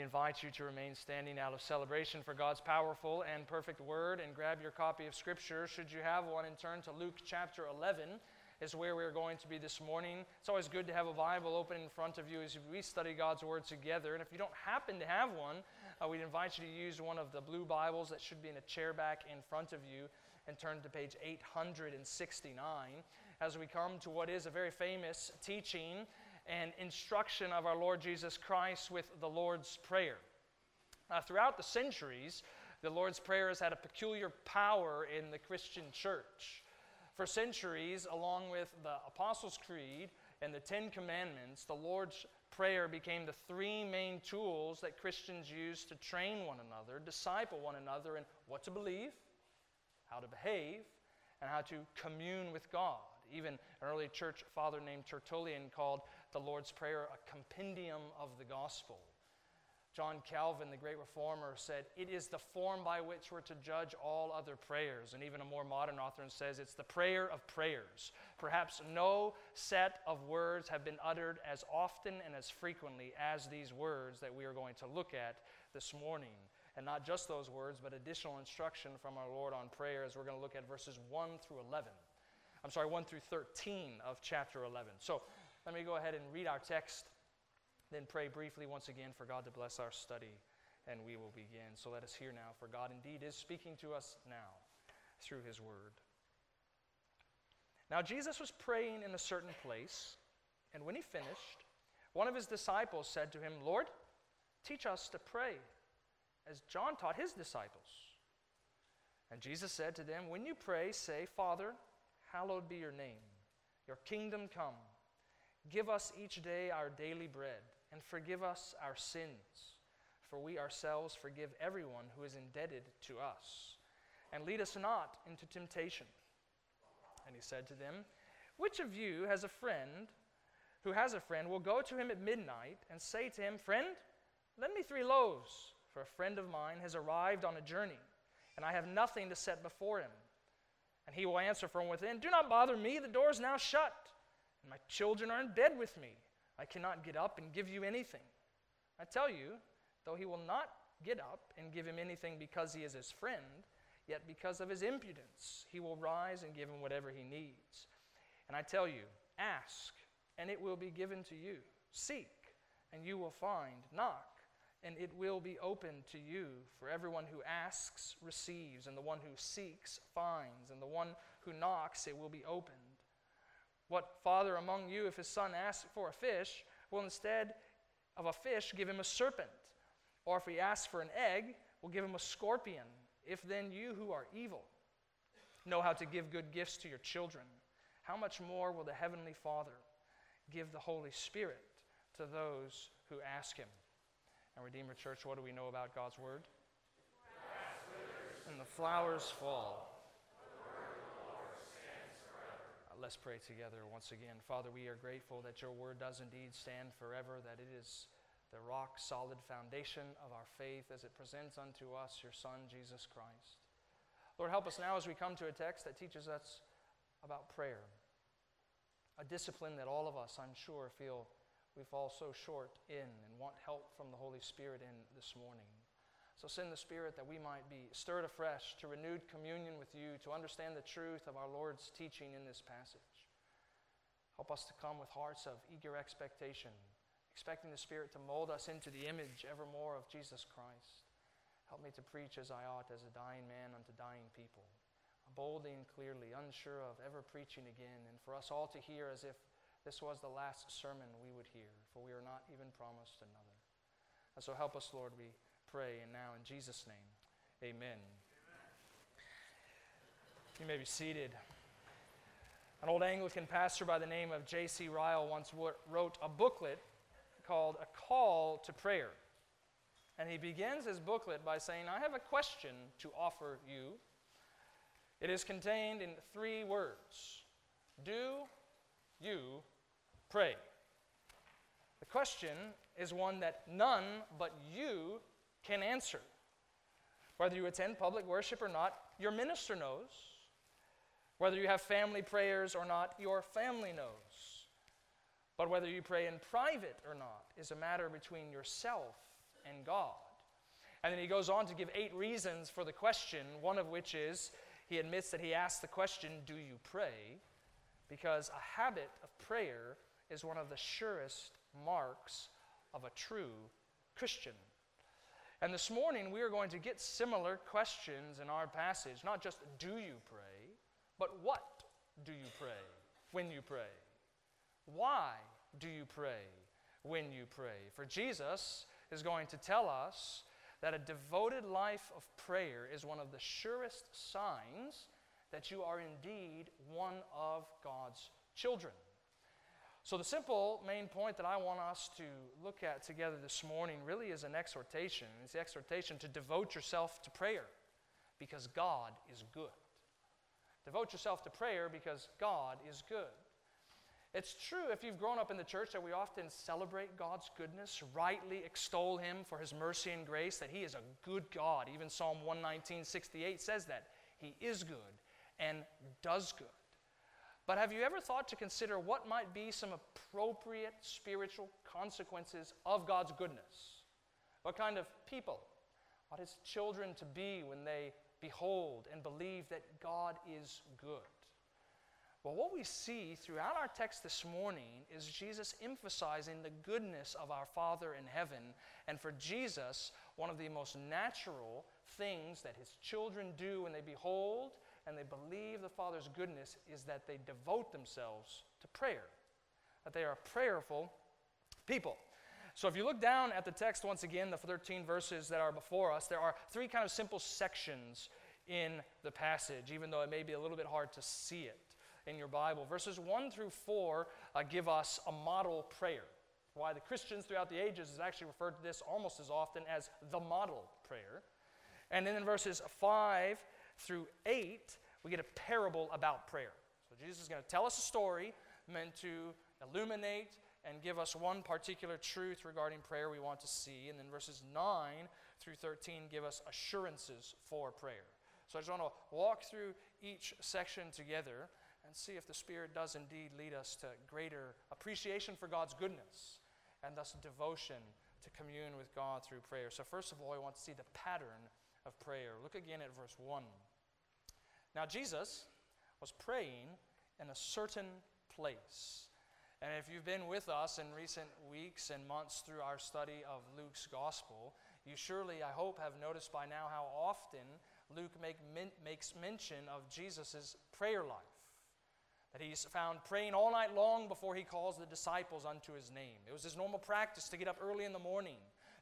me invite you to remain standing out of celebration for God's powerful and perfect word and grab your copy of Scripture, should you have one, and turn to Luke chapter 11 is where we're going to be this morning. It's always good to have a Bible open in front of you as we study God's Word together. And if you don't happen to have one, uh, we'd invite you to use one of the blue Bibles that should be in a chair back in front of you and turn to page 869 as we come to what is a very famous teaching and instruction of our Lord Jesus Christ with the Lord's Prayer. Uh, throughout the centuries, the Lord's Prayer has had a peculiar power in the Christian church. For centuries, along with the Apostles' Creed and the Ten Commandments, the Lord's Prayer became the three main tools that Christians use to train one another, disciple one another in what to believe, how to behave, and how to commune with God. Even an early church father named Tertullian called the Lord's Prayer a compendium of the gospel. John Calvin, the great reformer, said, It is the form by which we're to judge all other prayers. And even a more modern author says, It's the prayer of prayers. Perhaps no set of words have been uttered as often and as frequently as these words that we are going to look at this morning. And not just those words, but additional instruction from our Lord on prayer as we're going to look at verses 1 through 11. I'm sorry, 1 through 13 of chapter 11. So let me go ahead and read our text, then pray briefly once again for God to bless our study, and we will begin. So let us hear now, for God indeed is speaking to us now through his word. Now, Jesus was praying in a certain place, and when he finished, one of his disciples said to him, Lord, teach us to pray, as John taught his disciples. And Jesus said to them, When you pray, say, Father, hallowed be your name, your kingdom come. Give us each day our daily bread, and forgive us our sins, for we ourselves forgive everyone who is indebted to us. And lead us not into temptation. And he said to them, Which of you has a friend who has a friend will go to him at midnight and say to him, Friend, lend me three loaves, for a friend of mine has arrived on a journey, and I have nothing to set before him. And he will answer from within, Do not bother me, the door is now shut and my children are in bed with me. I cannot get up and give you anything. I tell you, though he will not get up and give him anything because he is his friend, yet because of his impudence, he will rise and give him whatever he needs. And I tell you, ask, and it will be given to you. Seek, and you will find. Knock, and it will be opened to you. For everyone who asks receives, and the one who seeks finds, and the one who knocks it will be opened. What father among you, if his son asks for a fish, will instead of a fish give him a serpent? Or if he asks for an egg, will give him a scorpion? If then you who are evil know how to give good gifts to your children, how much more will the Heavenly Father give the Holy Spirit to those who ask Him? And Redeemer Church, what do we know about God's Word? And the flowers fall. Let's pray together once again. Father, we are grateful that your word does indeed stand forever, that it is the rock solid foundation of our faith as it presents unto us your Son, Jesus Christ. Lord, help us now as we come to a text that teaches us about prayer, a discipline that all of us, I'm sure, feel we fall so short in and want help from the Holy Spirit in this morning. So send the Spirit that we might be stirred afresh to renewed communion with you, to understand the truth of our Lord's teaching in this passage. Help us to come with hearts of eager expectation, expecting the Spirit to mold us into the image evermore of Jesus Christ. Help me to preach as I ought, as a dying man unto dying people, boldly and clearly, unsure of ever preaching again, and for us all to hear as if this was the last sermon we would hear, for we are not even promised another. And so help us, Lord, we pray. And now, in Jesus' name, amen. amen. You may be seated. An old Anglican pastor by the name of J.C. Ryle once wrote a booklet called A Call to Prayer. And he begins his booklet by saying, I have a question to offer you. It is contained in three words Do you pray? The question is one that none but you can answer. Whether you attend public worship or not, your minister knows. Whether you have family prayers or not, your family knows. But whether you pray in private or not is a matter between yourself and God. And then he goes on to give eight reasons for the question, one of which is he admits that he asked the question, Do you pray? Because a habit of prayer is one of the surest marks of a true Christian. And this morning we are going to get similar questions in our passage. Not just do you pray, but what do you pray when you pray? Why do you pray when you pray? For Jesus is going to tell us that a devoted life of prayer is one of the surest signs that you are indeed one of God's children. So, the simple main point that I want us to look at together this morning really is an exhortation. It's the exhortation to devote yourself to prayer because God is good. Devote yourself to prayer because God is good. It's true if you've grown up in the church that we often celebrate God's goodness, rightly extol Him for His mercy and grace, that He is a good God. Even Psalm 119, 68 says that. He is good and does good. But have you ever thought to consider what might be some appropriate spiritual consequences of God's goodness? What kind of people ought His children to be when they behold and believe that God is good? Well, what we see throughout our text this morning is Jesus emphasizing the goodness of our Father in heaven. And for Jesus, one of the most natural things that his children do when they behold and they believe the Father's goodness is that they devote themselves to prayer, that they are prayerful people. So if you look down at the text once again, the 13 verses that are before us, there are three kind of simple sections in the passage, even though it may be a little bit hard to see it in your Bible. Verses 1 through 4 uh, give us a model prayer. Why the Christians throughout the ages has actually referred to this almost as often as the model prayer. And then in verses 5 through 8, we get a parable about prayer. So Jesus is going to tell us a story meant to illuminate and give us one particular truth regarding prayer we want to see. And then verses 9 through 13 give us assurances for prayer. So I just want to walk through each section together and see if the Spirit does indeed lead us to greater appreciation for God's goodness and thus devotion to commune with God through prayer. So, first of all, we want to see the pattern of prayer. Look again at verse 1. Now, Jesus was praying in a certain place. And if you've been with us in recent weeks and months through our study of Luke's gospel, you surely, I hope, have noticed by now how often Luke make, makes mention of Jesus' prayer life that he's found praying all night long before he calls the disciples unto his name. It was his normal practice to get up early in the morning,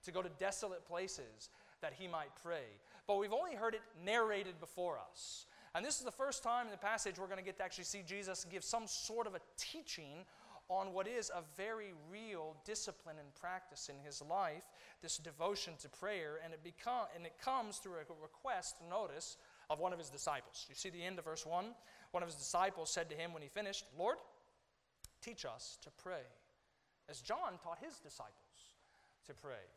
to go to desolate places that he might pray. But we've only heard it narrated before us. And this is the first time in the passage we're going to get to actually see Jesus give some sort of a teaching on what is a very real discipline and practice in his life, this devotion to prayer, and it become and it comes through a request, notice, of one of his disciples. You see the end of verse 1? One of his disciples said to him when he finished, Lord, teach us to pray, as John taught his disciples to pray.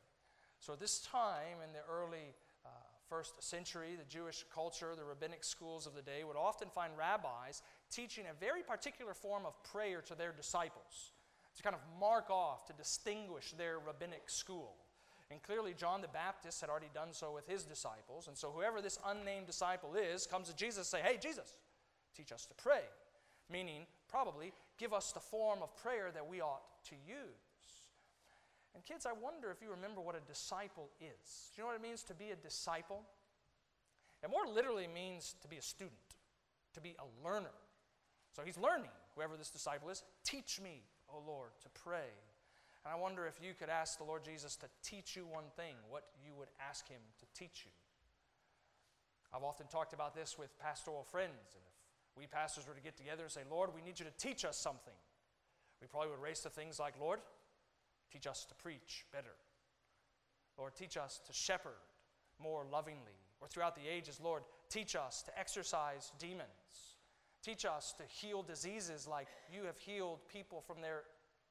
So, this time in the early first century, the Jewish culture, the rabbinic schools of the day would often find rabbis teaching a very particular form of prayer to their disciples to kind of mark off, to distinguish their rabbinic school. And clearly, John the Baptist had already done so with his disciples. And so, whoever this unnamed disciple is comes to Jesus and say, Hey, Jesus, teach us to pray. Meaning, probably, give us the form of prayer that we ought to use. And kids, I wonder if you remember what a disciple is. Do you know what it means to be a disciple? It more literally means to be a student, to be a learner. So he's learning, whoever this disciple is. Teach me, O Lord, to pray. And I wonder if you could ask the Lord Jesus to teach you one thing, what you would ask him to teach you. I've often talked about this with pastoral friends, and if we pastors were to get together and say, Lord, we need you to teach us something, we probably would race to things like, Lord, teach us to preach better. Lord, teach us to shepherd more lovingly. Or throughout the ages, Lord, teach us to exorcise demons. Teach us to heal diseases like you have healed people from their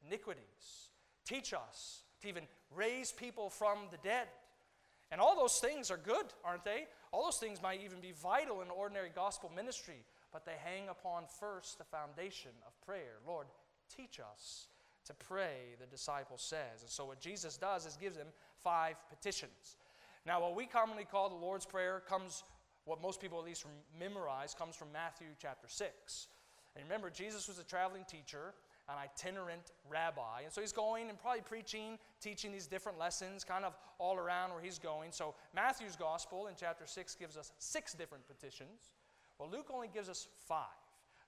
iniquities. Teach us to even raise people from the dead. And all those things are good, aren't they? All those things might even be vital in ordinary gospel ministry but they hang upon first the foundation of prayer. Lord, teach us to pray, the disciple says. And so, what Jesus does is gives them five petitions. Now, what we commonly call the Lord's Prayer comes, what most people at least memorize, comes from Matthew chapter 6. And remember, Jesus was a traveling teacher, an itinerant rabbi. And so he's going and probably preaching, teaching these different lessons kind of all around where he's going. So Matthew's gospel in chapter 6 gives us six different petitions. Well, Luke only gives us five.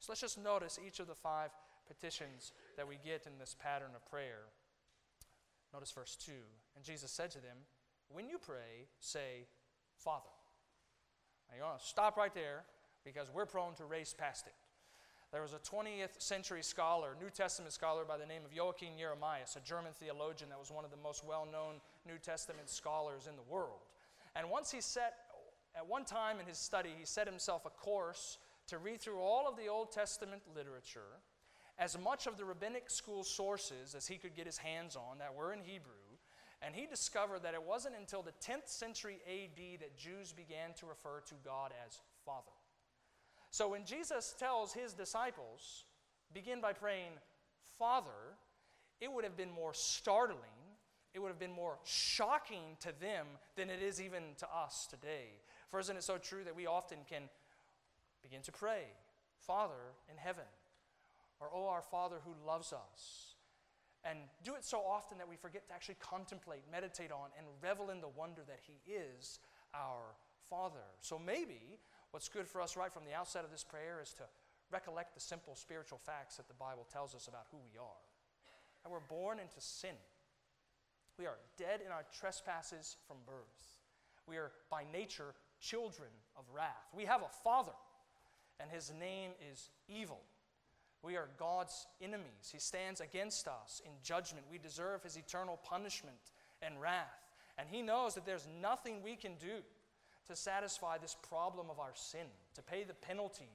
So let's just notice each of the five petitions that we get in this pattern of prayer. Notice verse 2. And Jesus said to them, When you pray, say, Father. Now you want to stop right there because we're prone to race past it. There was a 20th century scholar, New Testament scholar by the name of Joachim Jeremias, a German theologian that was one of the most well known New Testament scholars in the world. And once he set, at one time in his study, he set himself a course to read through all of the Old Testament literature, as much of the rabbinic school sources as he could get his hands on that were in Hebrew. And he discovered that it wasn't until the 10th century AD that Jews began to refer to God as Father. So when Jesus tells his disciples, begin by praying, Father, it would have been more startling, it would have been more shocking to them than it is even to us today. For isn't it so true that we often can begin to pray, Father in heaven, or Oh, our Father who loves us, and do it so often that we forget to actually contemplate, meditate on, and revel in the wonder that He is our Father. So maybe What's good for us right from the outset of this prayer is to recollect the simple spiritual facts that the Bible tells us about who we are. And we're born into sin. We are dead in our trespasses from birth. We are by nature children of wrath. We have a father, and his name is evil. We are God's enemies. He stands against us in judgment. We deserve his eternal punishment and wrath. And he knows that there's nothing we can do to satisfy this problem of our sin, to pay the penalty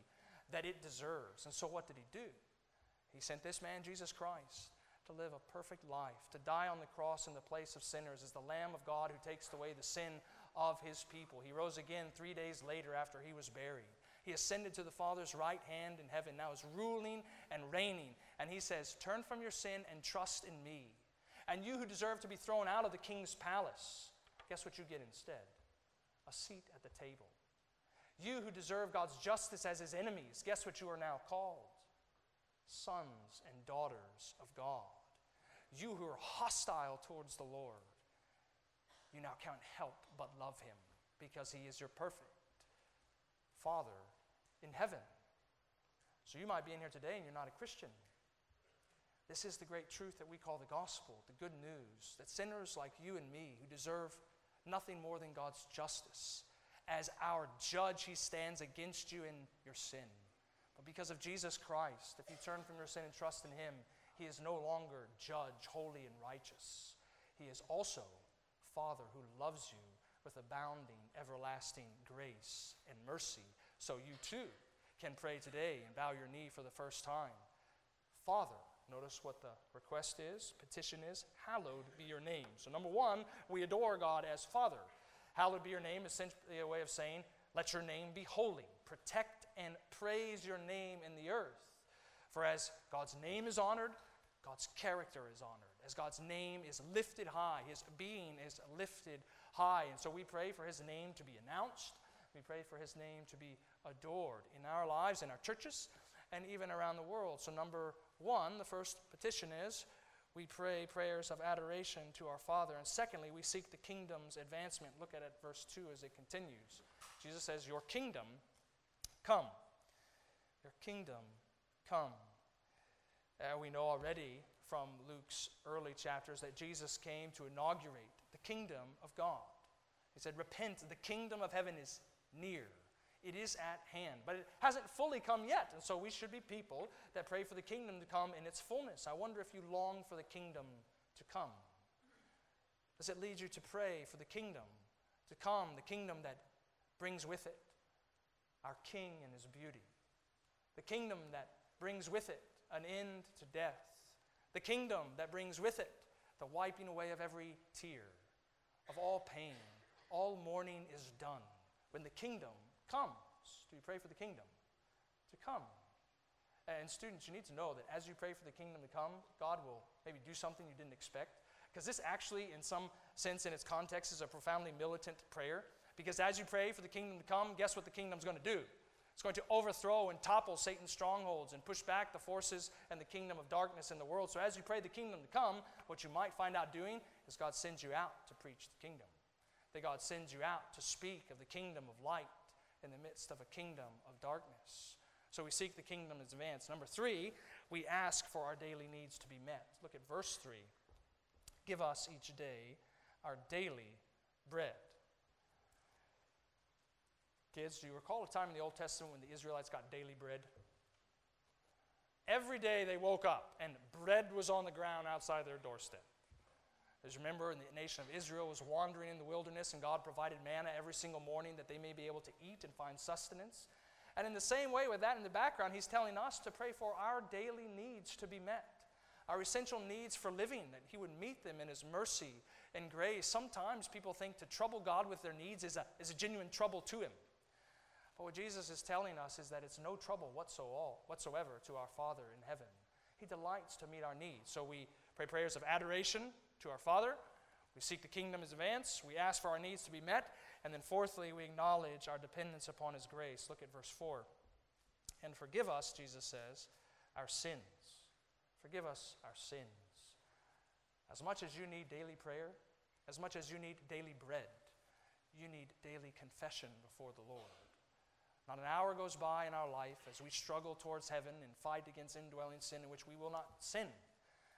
that it deserves. And so, what did he do? He sent this man, Jesus Christ, to live a perfect life, to die on the cross in the place of sinners as the Lamb of God who takes away the sin of his people. He rose again three days later after he was buried. He ascended to the Father's right hand in heaven, now is ruling and reigning. And he says, Turn from your sin and trust in me. And you who deserve to be thrown out of the king's palace, guess what you get instead? a seat at the table. You who deserve God's justice as his enemies, guess what you are now called? Sons and daughters of God. You who are hostile towards the Lord, you now can't help but love him because he is your perfect Father in heaven. So you might be in here today and you're not a Christian. This is the great truth that we call the gospel, the good news that sinners like you and me who deserve nothing more than God's justice. As our judge, he stands against you in your sin. But because of Jesus Christ, if you turn from your sin and trust in him, he is no longer judge, holy and righteous. He is also Father who loves you with abounding, everlasting grace and mercy. So you too can pray today and bow your knee for the first time. Father, Notice what the request is, petition is, hallowed be your name. So, number one, we adore God as Father. Hallowed be your name is simply a way of saying, let your name be holy. Protect and praise your name in the earth. For as God's name is honored, God's character is honored. As God's name is lifted high, his being is lifted high. And so we pray for his name to be announced. We pray for his name to be adored in our lives, in our churches, and even around the world. So, number one, the first petition is we pray prayers of adoration to our Father. And secondly, we seek the kingdom's advancement. Look at it, verse 2, as it continues. Jesus says, Your kingdom come. Your kingdom come. Uh, we know already from Luke's early chapters that Jesus came to inaugurate the kingdom of God. He said, Repent, the kingdom of heaven is near. It is at hand, but it hasn't fully come yet. And so we should be people that pray for the kingdom to come in its fullness. I wonder if you long for the kingdom to come. Does it lead you to pray for the kingdom to come, the kingdom that brings with it our King and his beauty, the kingdom that brings with it an end to death, the kingdom that brings with it the wiping away of every tear, of all pain? All mourning is done when the kingdom comes. Do you pray for the kingdom to come? And students, you need to know that as you pray for the kingdom to come, God will maybe do something you didn't expect. Because this actually, in some sense, in its context, is a profoundly militant prayer. Because as you pray for the kingdom to come, guess what the kingdom's going to do? It's going to overthrow and topple Satan's strongholds and push back the forces and the kingdom of darkness in the world. So, as you pray the kingdom to come, what you might find out doing is God sends you out to preach the kingdom. That God sends you out to speak of the kingdom of light in the midst of a kingdom of darkness. So, we seek the kingdom in advance. Number three, we ask for our daily needs to be met. Look at verse 3. Give us each day our daily bread. Kids, do you recall a time in the Old Testament when the Israelites got daily bread? Every day they woke up and bread was on the ground outside their doorstep. As remember, the nation of Israel was wandering in the wilderness, and God provided manna every single morning that they may be able to eat and find sustenance. And in the same way, with that in the background, He's telling us to pray for our daily needs to be met, our essential needs for living, that He would meet them in His mercy and grace. Sometimes people think to trouble God with their needs is a, is a genuine trouble to Him. But what Jesus is telling us is that it's no trouble whatsoever to our Father in heaven. He delights to meet our needs. So we pray prayers of adoration to our Father. We seek the kingdom's advance. We ask for our needs to be met. And then, fourthly, we acknowledge our dependence upon His grace. Look at verse 4. And forgive us, Jesus says, our sins. Forgive us our sins. As much as you need daily prayer, as much as you need daily bread, you need daily confession before the Lord. Not an hour goes by in our life as we struggle towards heaven and fight against indwelling sin in which we will not sin.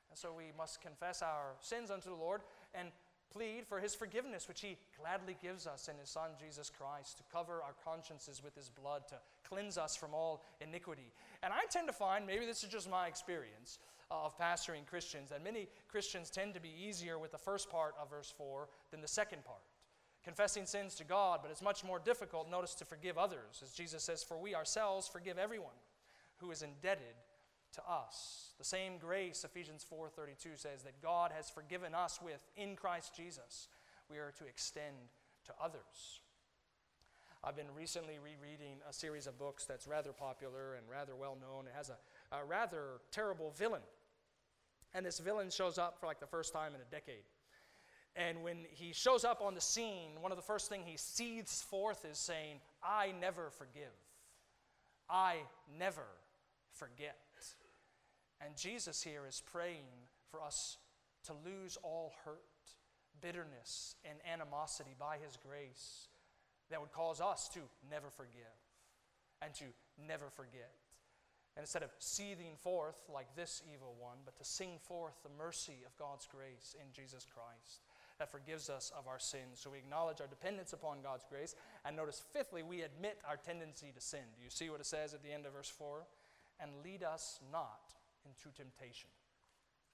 And so we must confess our sins unto the Lord and plead for his forgiveness, which he gladly gives us in his Son, Jesus Christ, to cover our consciences with his blood, to cleanse us from all iniquity. And I tend to find, maybe this is just my experience uh, of pastoring Christians, that many Christians tend to be easier with the first part of verse 4 than the second part confessing sins to God, but it's much more difficult, notice, to forgive others. As Jesus says, For we ourselves forgive everyone who is indebted to us. The same grace, Ephesians 4:32 says, that God has forgiven us with in Christ Jesus, we are to extend to others. I've been recently rereading a series of books that's rather popular and rather well known. It has a, a rather terrible villain. And this villain shows up for like the first time in a decade. And when he shows up on the scene, one of the first things he seethes forth is saying, I never forgive. I never forget. And Jesus here is praying for us to lose all hurt, bitterness, and animosity by his grace that would cause us to never forgive and to never forget. And instead of seething forth like this evil one, but to sing forth the mercy of God's grace in Jesus Christ that forgives us of our sins. So we acknowledge our dependence upon God's grace. And notice, fifthly, we admit our tendency to sin. Do you see what it says at the end of verse 4? And lead us not into temptation.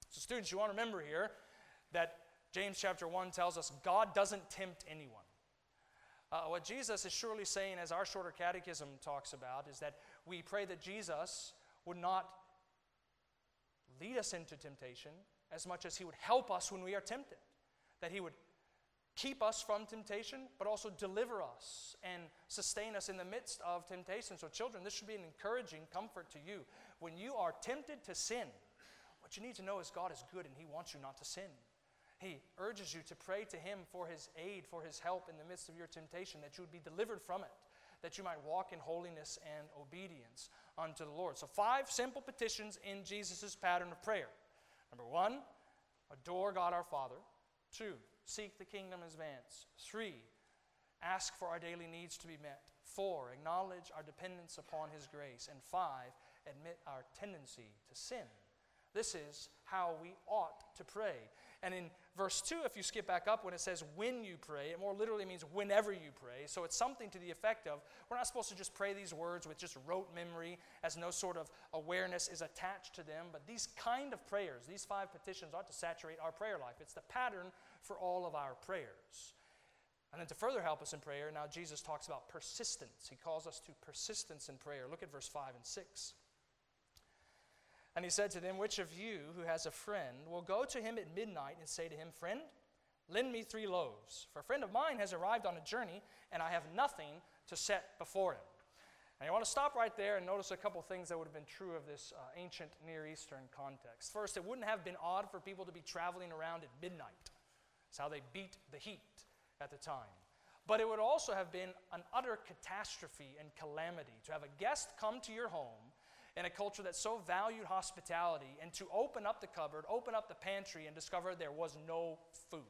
So, students, you want to remember here that James chapter 1 tells us God doesn't tempt anyone. Uh, what Jesus is surely saying, as our shorter catechism talks about, is that we pray that Jesus would not lead us into temptation as much as he would help us when we are tempted that He would keep us from temptation, but also deliver us and sustain us in the midst of temptation. So, children, this should be an encouraging comfort to you. When you are tempted to sin, what you need to know is God is good and He wants you not to sin. He urges you to pray to Him for His aid, for His help in the midst of your temptation, that you would be delivered from it, that you might walk in holiness and obedience unto the Lord. So, five simple petitions in Jesus' pattern of prayer. Number one, adore God our Father. Two, seek the kingdom in advance. Three, ask for our daily needs to be met. Four, acknowledge our dependence upon His grace. And five, admit our tendency to sin. This is how we ought to pray. And in verse 2, if you skip back up, when it says when you pray, it more literally means whenever you pray. So it's something to the effect of we're not supposed to just pray these words with just rote memory as no sort of awareness is attached to them. But these kind of prayers, these five petitions, ought to saturate our prayer life. It's the pattern for all of our prayers. And then to further help us in prayer, now Jesus talks about persistence. He calls us to persistence in prayer. Look at verse 5 and 6. And he said to them, Which of you who has a friend will go to him at midnight and say to him, Friend, lend me three loaves, for a friend of mine has arrived on a journey, and I have nothing to set before him. And I want to stop right there and notice a couple things that would have been true of this uh, ancient Near Eastern context. First, it wouldn't have been odd for people to be traveling around at midnight. That's how they beat the heat at the time. But it would also have been an utter catastrophe and calamity to have a guest come to your home in a culture that so valued hospitality and to open up the cupboard, open up the pantry, and discover there was no food.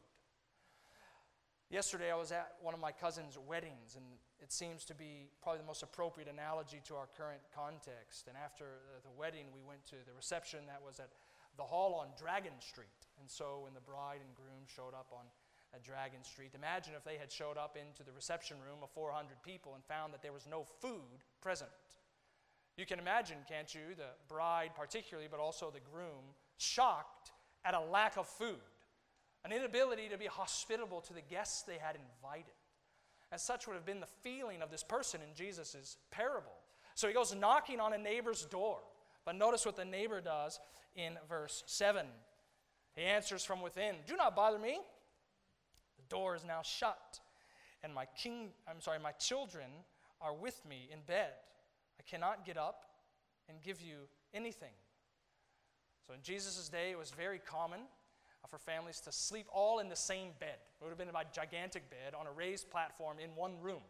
Yesterday, I was at one of my cousin's weddings, and it seems to be probably the most appropriate analogy to our current context. And after the wedding, we went to the reception that was at the hall on Dragon Street. And so, when the bride and groom showed up on at Dragon Street, imagine if they had showed up into the reception room of 400 people and found that there was no food present. You can imagine, can't you, the bride particularly, but also the groom, shocked at a lack of food an inability to be hospitable to the guests they had invited. As such would have been the feeling of this person in Jesus' parable. So he goes knocking on a neighbor's door. But notice what the neighbor does in verse 7. He answers from within, Do not bother me. The door is now shut, and my king, I'm sorry, my children are with me in bed. Cannot get up and give you anything. So in Jesus' day, it was very common uh, for families to sleep all in the same bed. It would have been a gigantic bed on a raised platform in one room.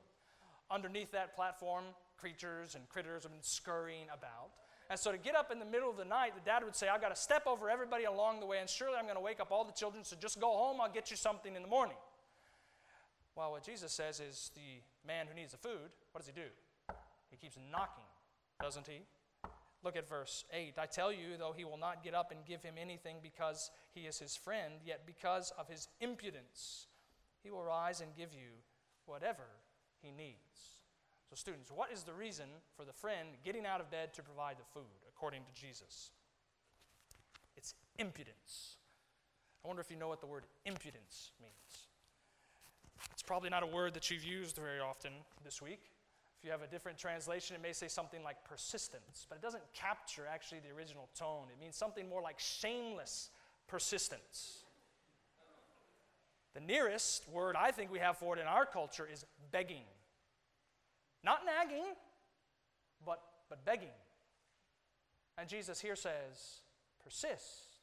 Underneath that platform, creatures and critters have been scurrying about. And so to get up in the middle of the night, the dad would say, I've got to step over everybody along the way, and surely I'm going to wake up all the children, so just go home, I'll get you something in the morning. Well, what Jesus says is the man who needs the food, what does he do? He keeps knocking, doesn't he? Look at verse 8. I tell you, though he will not get up and give him anything because he is his friend, yet because of his impudence, he will rise and give you whatever he needs. So, students, what is the reason for the friend getting out of bed to provide the food, according to Jesus? It's impudence. I wonder if you know what the word impudence means. It's probably not a word that you've used very often this week you have a different translation, it may say something like persistence, but it doesn't capture actually the original tone. It means something more like shameless persistence. The nearest word I think we have for it in our culture is begging. Not nagging, but, but begging. And Jesus here says, persist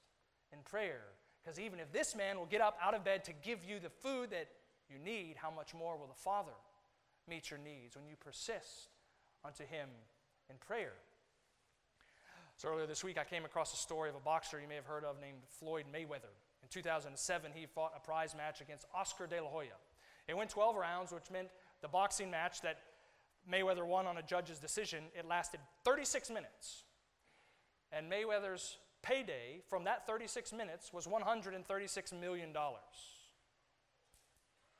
in prayer, because even if this man will get up out of bed to give you the food that you need, how much more will the Father? Meet your needs, when you persist unto Him in prayer. So earlier this week, I came across a story of a boxer you may have heard of named Floyd Mayweather. In 2007, he fought a prize match against Oscar De La Hoya. It went 12 rounds, which meant the boxing match that Mayweather won on a judge's decision, it lasted 36 minutes. And Mayweather's payday from that 36 minutes was $136 million.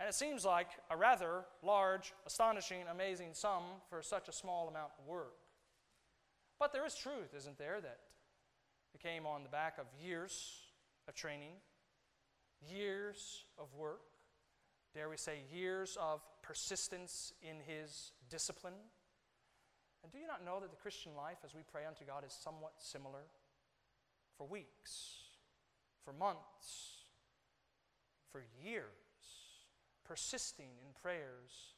And it seems like a rather large, astonishing, amazing sum for such a small amount of work. But there is truth, isn't there, that it came on the back of years of training, years of work, dare we say, years of persistence in his discipline. And do you not know that the Christian life, as we pray unto God, is somewhat similar? For weeks, for months, for years persisting in prayers,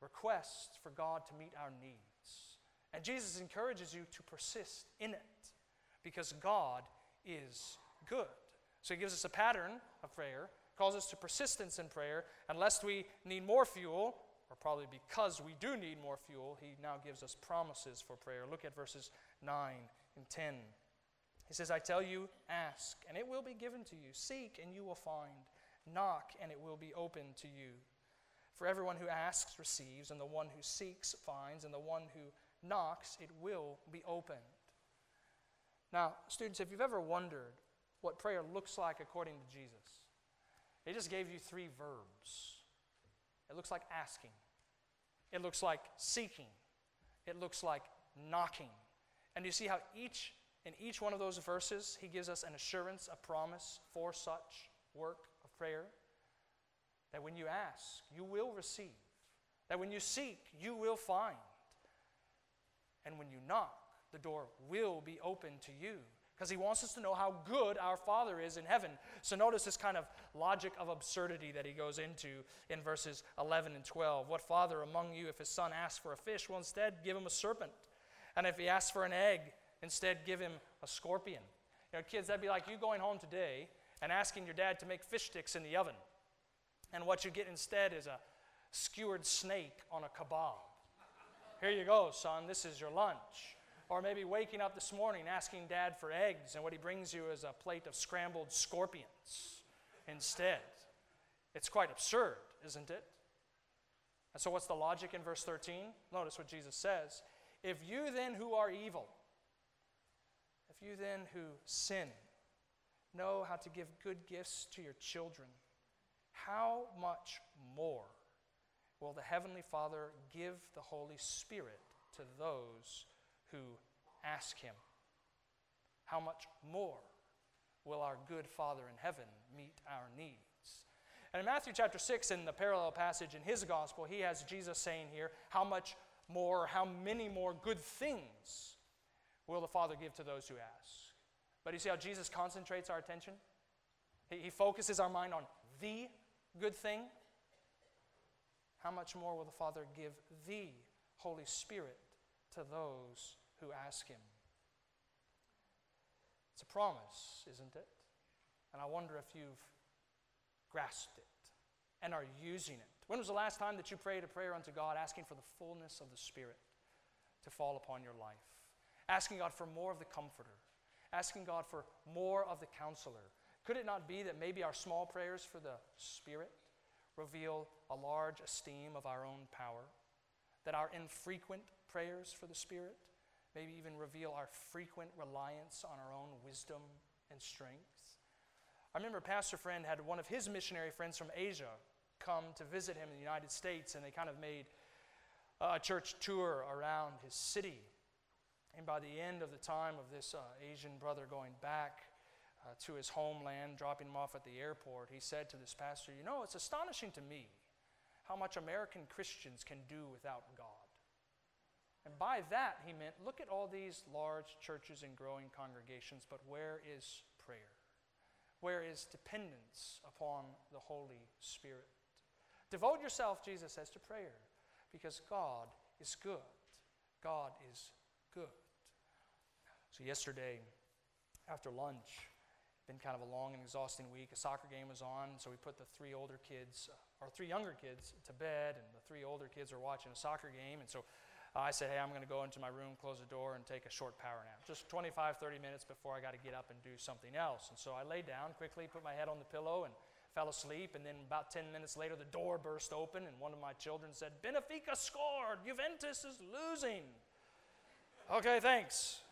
requests for God to meet our needs. And Jesus encourages you to persist in it because God is good. So he gives us a pattern of prayer, calls us to persistence in prayer, and lest we need more fuel, or probably because we do need more fuel, he now gives us promises for prayer. Look at verses 9 and 10. He says, I tell you, ask, and it will be given to you. Seek, and you will find. Knock, and it will be opened to you. For everyone who asks receives, and the one who seeks finds, and the one who knocks, it will be opened. Now, students, if you've ever wondered what prayer looks like according to Jesus, he just gave you three verbs. It looks like asking, it looks like seeking, it looks like knocking. And you see how each in each one of those verses he gives us an assurance, a promise for such work prayer that when you ask, you will receive, that when you seek, you will find, and when you knock, the door will be open to you. because he wants us to know how good our Father is in heaven. So notice this kind of logic of absurdity that he goes into in verses 11 and 12. What father among you, if his son asks for a fish, will instead give him a serpent? And if he asks for an egg, instead give him a scorpion? You know, kids, that'd be like you going home today and asking your dad to make fish sticks in the oven. And what you get instead is a skewered snake on a kebab. Here you go, son, this is your lunch. Or maybe waking up this morning asking dad for eggs, and what he brings you is a plate of scrambled scorpions instead. It's quite absurd, isn't it? And so, what's the logic in verse 13? Notice what Jesus says. If you then who are evil, if you then who sin, know how to give good gifts to your children, how much more will the Heavenly Father give the Holy Spirit to those who ask him. How much more will our good Father in heaven meet our needs? And in Matthew chapter 6, in the parallel passage in his gospel, he has Jesus saying here, How much more, how many more good things will the Father give to those who ask? But you see how Jesus concentrates our attention? He, he focuses our mind on the good thing. How much more will the Father give the Holy Spirit to those who ask Him. It's a promise, isn't it? And I wonder if you've grasped it and are using it. When was the last time that you prayed a prayer unto God asking for the fullness of the Spirit to fall upon your life? Asking God for more of the Comforter, asking God for more of the Counselor. Could it not be that maybe our small prayers for the Spirit reveal a large esteem of our own power? That our infrequent prayers for the Spirit maybe even reveal our frequent reliance on our own wisdom and strength. I remember Pastor Friend had one of his missionary friends from Asia come to visit him in the United States, and they kind of made a church tour around his city. And by the end of the time of this uh, Asian brother going back uh, to his homeland, dropping him off at the airport, he said to this pastor, You know, it's astonishing to me how much American Christians can do without God. And by that, he meant look at all these large churches and growing congregations, but where is prayer? Where is dependence upon the Holy Spirit? Devote yourself, Jesus says, to prayer because God is good. God is good. So, yesterday, after lunch, been kind of a long and exhausting week. A soccer game was on, so we put the three older kids, or three younger kids, to bed, and the three older kids were watching a soccer game. And so I said, hey, I'm going to go into my room, close the door, and take a short power nap. Just 25, 30 minutes before I got to get up and do something else. And so I lay down quickly, put my head on the pillow, and fell asleep. And then about 10 minutes later, the door burst open, and one of my children said, Benfica scored! Juventus is losing! Okay, thanks.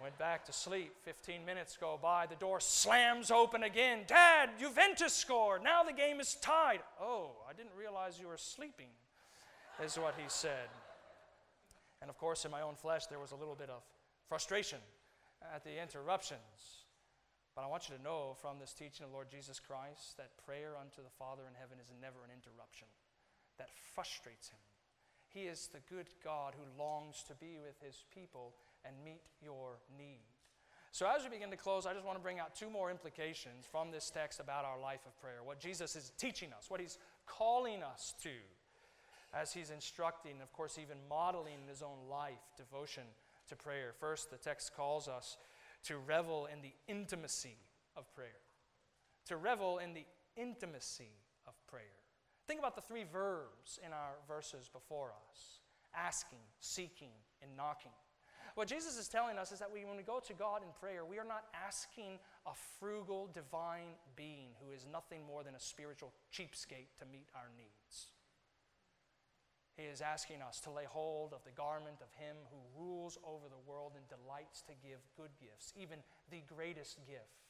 Went back to sleep. 15 minutes go by. The door slams open again. Dad, Juventus scored. Now the game is tied. Oh, I didn't realize you were sleeping is what he said. And of course, in my own flesh, there was a little bit of frustration at the interruptions. But I want you to know from this teaching of Lord Jesus Christ that prayer unto the Father in heaven is never an interruption that frustrates him. He is the good God who longs to be with his people and meet your need. So, as we begin to close, I just want to bring out two more implications from this text about our life of prayer. What Jesus is teaching us, what he's calling us to as he's instructing, of course, even modeling in his own life devotion to prayer. First, the text calls us to revel in the intimacy of prayer. To revel in the intimacy of prayer. Think about the three verbs in our verses before us asking, seeking, and knocking. What Jesus is telling us is that we, when we go to God in prayer, we are not asking a frugal divine being who is nothing more than a spiritual cheapskate to meet our needs. He is asking us to lay hold of the garment of Him who rules over the world and delights to give good gifts, even the greatest gift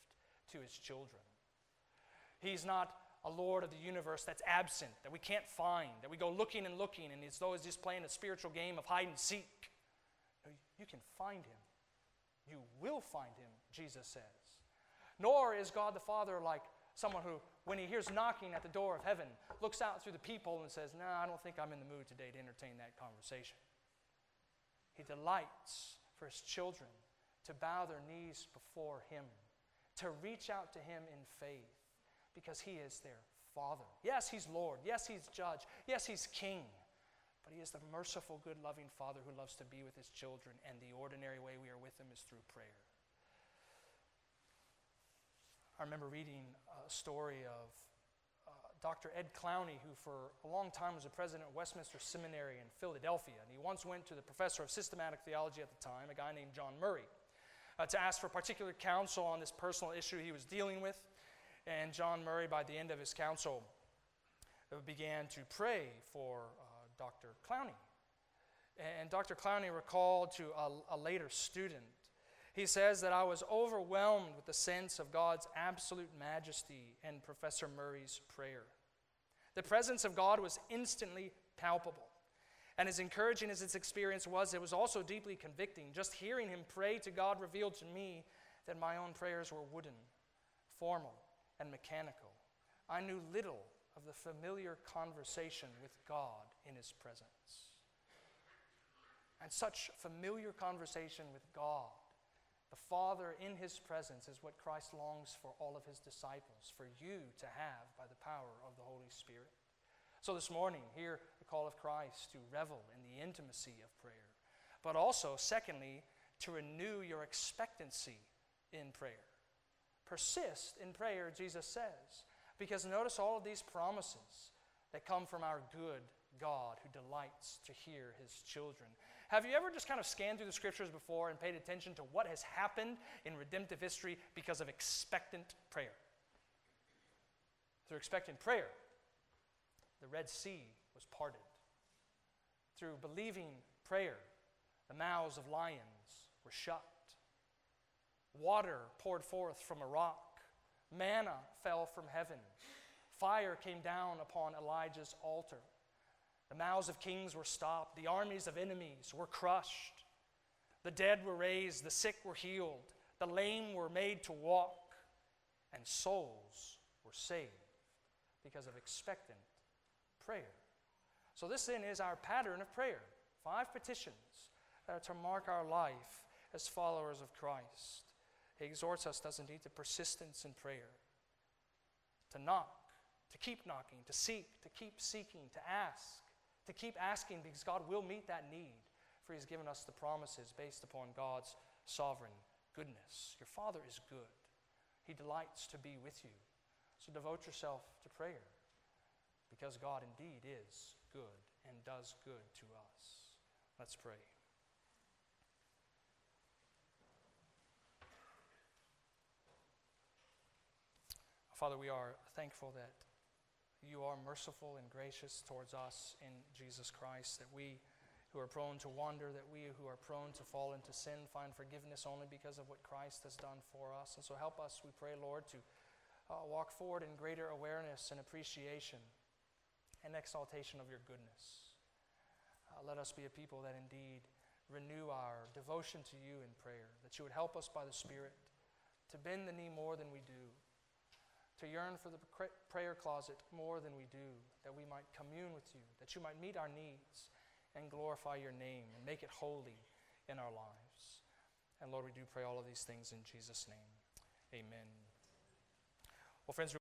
to His children. He's not a Lord of the universe that's absent, that we can't find, that we go looking and looking, and it's though he's just playing a spiritual game of hide and seek. You can find Him. You will find Him, Jesus says. Nor is God the Father like someone who when he hears knocking at the door of heaven, looks out through the peephole and says, No, nah, I don't think I'm in the mood today to entertain that conversation. He delights for his children to bow their knees before Him, to reach out to Him in faith, because He is their Father. Yes, He's Lord. Yes, He's Judge. Yes, He's King. But He is the merciful, good, loving Father who loves to be with His children, and the ordinary way we are with Him is through prayer. I remember reading a story of uh, Dr. Ed Clowney, who for a long time was the president of Westminster Seminary in Philadelphia. And he once went to the professor of systematic theology at the time, a guy named John Murray, uh, to ask for particular counsel on this personal issue he was dealing with. And John Murray, by the end of his counsel, uh, began to pray for uh, Dr. Clowney. And Dr. Clowney recalled to a, a later student he says that I was overwhelmed with the sense of God's absolute majesty in Professor Murray's prayer. The presence of God was instantly palpable. And as encouraging as its experience was, it was also deeply convicting. Just hearing him pray to God revealed to me that my own prayers were wooden, formal, and mechanical. I knew little of the familiar conversation with God in his presence. And such familiar conversation with God the Father in His presence is what Christ longs for all of His disciples, for you to have by the power of the Holy Spirit. So this morning, hear the call of Christ to revel in the intimacy of prayer, but also, secondly, to renew your expectancy in prayer. Persist in prayer, Jesus says, because notice all of these promises that come from our good God who delights to hear his children. Have you ever just kind of scanned through the scriptures before and paid attention to what has happened in redemptive history because of expectant prayer? Through expectant prayer, the Red Sea was parted. Through believing prayer, the mouths of lions were shut. Water poured forth from a rock. Manna fell from heaven. Fire came down upon Elijah's altar. The mouths of kings were stopped, the armies of enemies were crushed. The dead were raised, the sick were healed, the lame were made to walk, and souls were saved because of expectant prayer. So, this then is our pattern of prayer five petitions that are to mark our life as followers of Christ. He exhorts us, doesn't he, to persistence in prayer, to knock, to keep knocking, to seek, to keep seeking, to ask, to keep asking because God will meet that need, for He's given us the promises based upon God's sovereign goodness. Your Father is good, He delights to be with you. So devote yourself to prayer because God indeed is good and does good to us. Let's pray. Father, we are thankful that you are merciful and gracious towards us in Jesus Christ, that we who are prone to wander, that we who are prone to fall into sin find forgiveness only because of what Christ has done for us. And so help us, we pray, Lord, to uh, walk forward in greater awareness and appreciation and exaltation of your goodness. Uh, let us be a people that indeed renew our devotion to you in prayer, that you would help us by the Spirit to bend the knee more than we do to yearn for the prayer closet more than we do, that we might commune with you, that you might meet our needs and glorify your name and make it holy in our lives. And Lord, we do pray all of these things in Jesus' name. Amen. Well, friends,